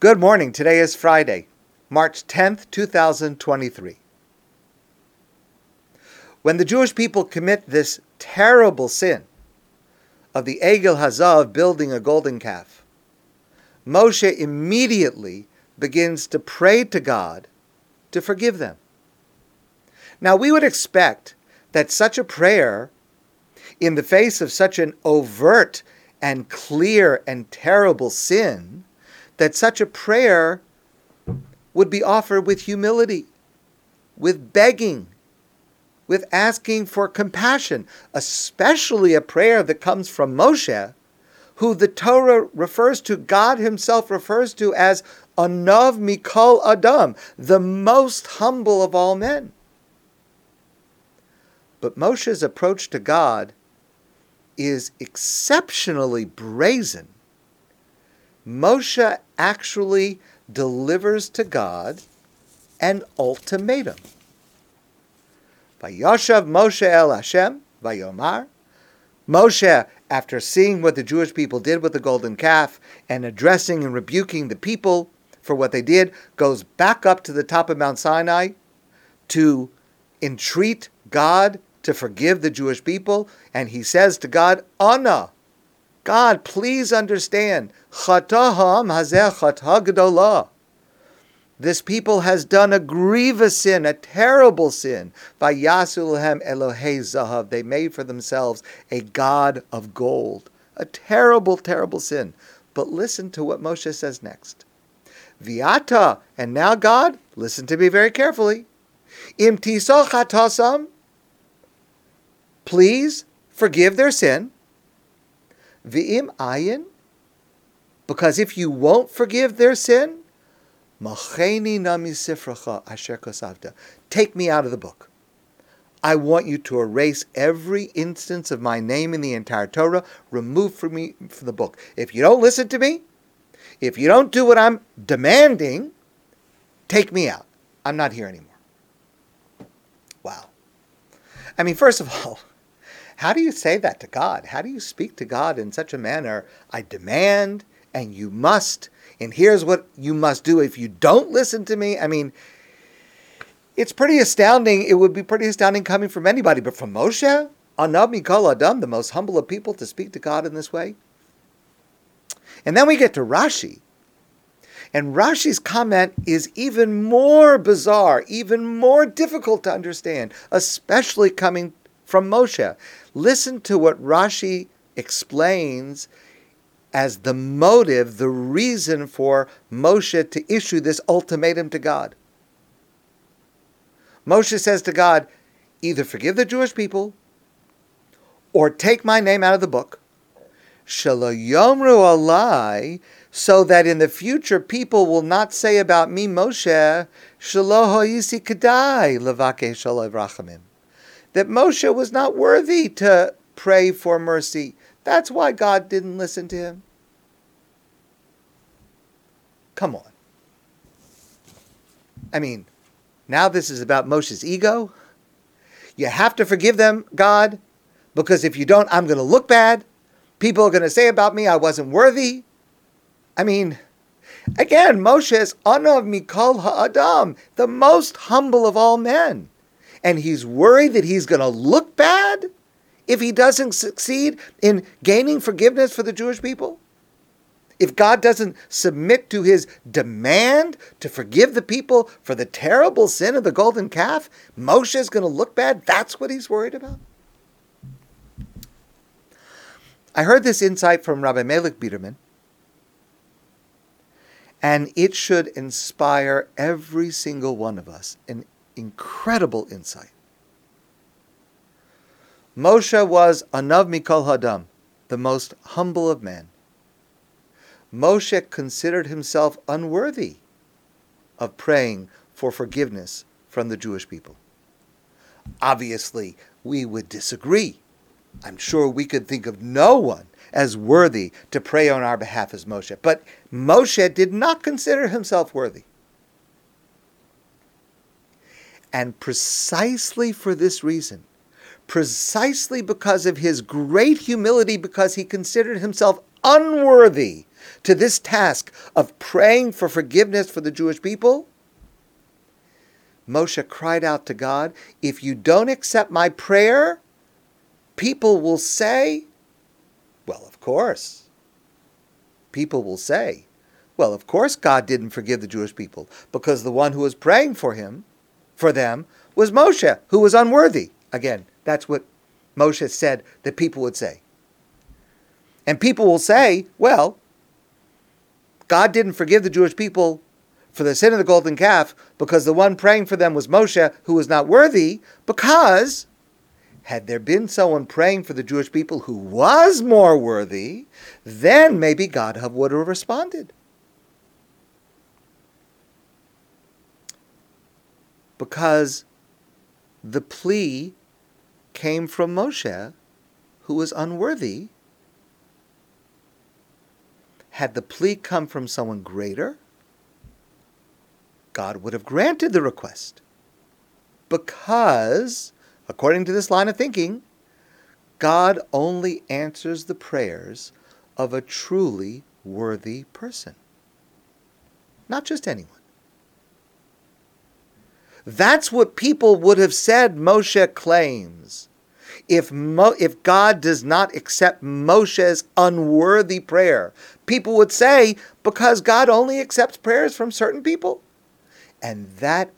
Good morning. Today is Friday, March 10th, 2023. When the Jewish people commit this terrible sin of the Egel Hazav building a golden calf, Moshe immediately begins to pray to God to forgive them. Now, we would expect that such a prayer, in the face of such an overt and clear and terrible sin, that such a prayer would be offered with humility, with begging, with asking for compassion, especially a prayer that comes from Moshe, who the Torah refers to, God Himself refers to as Anav Mikol Adam, the most humble of all men. But Moshe's approach to God is exceptionally brazen. Moshe actually delivers to God an ultimatum. Vayashav Moshe el Hashem, Vayomar. Moshe, after seeing what the Jewish people did with the golden calf and addressing and rebuking the people for what they did, goes back up to the top of Mount Sinai to entreat God to forgive the Jewish people, and he says to God, Anna, God, please understand, Chataham hazeh chatah This people has done a grievous sin, a terrible sin. Vayasulahem Elohei Zahav. They made for themselves a god of gold. A terrible, terrible sin. But listen to what Moshe says next. Viata, and now God, listen to me very carefully. Im chatasam, please forgive their sin. V'im ayin, because if you won't forgive their sin, macheni nami sifracha asher kosavta. Take me out of the book. I want you to erase every instance of my name in the entire Torah, remove from me from the book. If you don't listen to me, if you don't do what I'm demanding, take me out. I'm not here anymore. Wow. I mean, first of all, how do you say that to God? How do you speak to God in such a manner? I demand and you must, and here's what you must do if you don't listen to me. I mean, it's pretty astounding. It would be pretty astounding coming from anybody, but from Moshe, Anav Mikol Adam, the most humble of people, to speak to God in this way. And then we get to Rashi. And Rashi's comment is even more bizarre, even more difficult to understand, especially coming from Moshe. Listen to what Rashi explains as the motive, the reason for Moshe to issue this ultimatum to God. Moshe says to God, either forgive the Jewish people or take my name out of the book. Shalayomru alai, so that in the future people will not say about me, Moshe, Shaloho Yisi Kadai, Levake Shalav Rachamim that Moshe was not worthy to pray for mercy. That's why God didn't listen to him. Come on. I mean, now this is about Moshe's ego. You have to forgive them, God, because if you don't, I'm going to look bad. People are going to say about me I wasn't worthy. I mean, again, Moshe is Anav Mikol Ha'adam, the most humble of all men and he's worried that he's going to look bad if he doesn't succeed in gaining forgiveness for the Jewish people? If God doesn't submit to his demand to forgive the people for the terrible sin of the golden calf, Moshe is going to look bad? That's what he's worried about? I heard this insight from Rabbi Melik Biderman, and it should inspire every single one of us in incredible insight. Moshe was Anav Mikol Hadam, the most humble of men. Moshe considered himself unworthy of praying for forgiveness from the Jewish people. Obviously, we would disagree. I'm sure we could think of no one as worthy to pray on our behalf as Moshe. But Moshe did not consider himself worthy. And precisely for this reason, precisely because of his great humility, because he considered himself unworthy to this task of praying for forgiveness for the Jewish people, Moshe cried out to God, If you don't accept my prayer, people will say, Well, of course. People will say, Well, of course God didn't forgive the Jewish people because the one who was praying for him, for them, was Moshe, who was unworthy. Again, that's what Moshe said that people would say. And people will say, Well, God didn't forgive the Jewish people for the sin of the golden calf because the one praying for them was Moshe, who was not worthy, because had there been someone praying for the Jewish people who was more worthy, then maybe God would have responded. Because the plea came from Moshe, who was unworthy. Had the plea come from someone greater, God would have granted the request. Because, according to this line of thinking, God only answers the prayers of a truly worthy person, not just anyone. That's what people would have said Moshe claims. If, Mo, if God does not accept Moshe's unworthy prayer, people would say, because God only accepts prayers from certain people. And that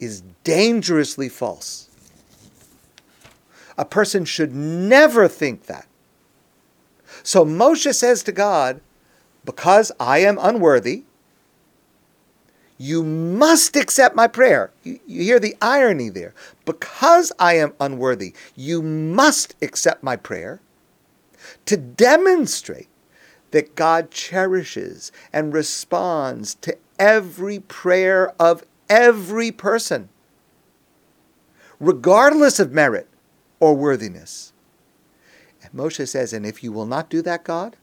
is dangerously false. A person should never think that. So Moshe says to God, Because I am unworthy, you must accept my prayer. You, you, hear the irony there. Because I am unworthy, you must accept my prayer to demonstrate that God cherishes and responds to every prayer of every person, regardless of merit or worthiness. And Moshe says, And if you will not do that, God,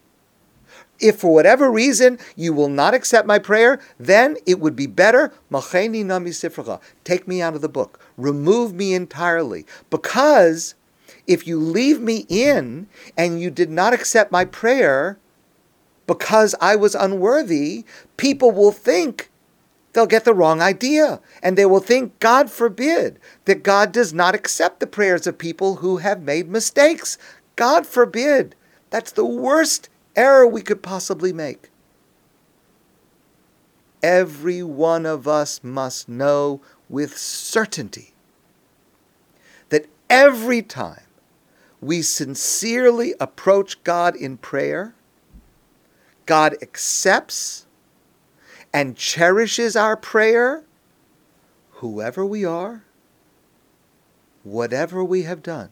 if for whatever reason you will not accept my prayer, then it would be better, Macheni Nami take me out of the book, remove me entirely. Because if you leave me in and you did not accept my prayer because I was unworthy, people will think they'll get the wrong idea and they will think, God forbid, that God does not accept the prayers of people who have made mistakes. God forbid. That's the worst error we could possibly make. Every one of us must know with certainty that every time we sincerely approach God in prayer, God accepts and cherishes our prayer, whoever we are, whatever we have done.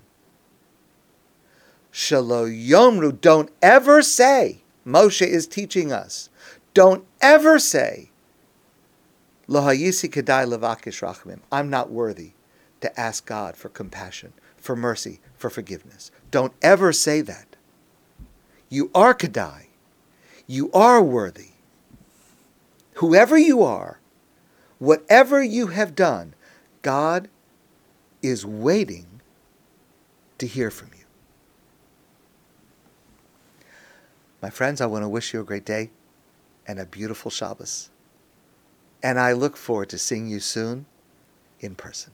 Shalo Yomru, don't ever say, Moshe is teaching us, don't ever say, Lohayisi Kedai Levakish Rachmim, I'm not worthy to ask God for compassion, for mercy, for forgiveness. Don't ever say that. You are Kedai. You are worthy. Whoever you are, whatever you have done, God is waiting to hear from you. My friends, I want to wish you a great day and a beautiful Shabbos. And I look forward to seeing you soon in person.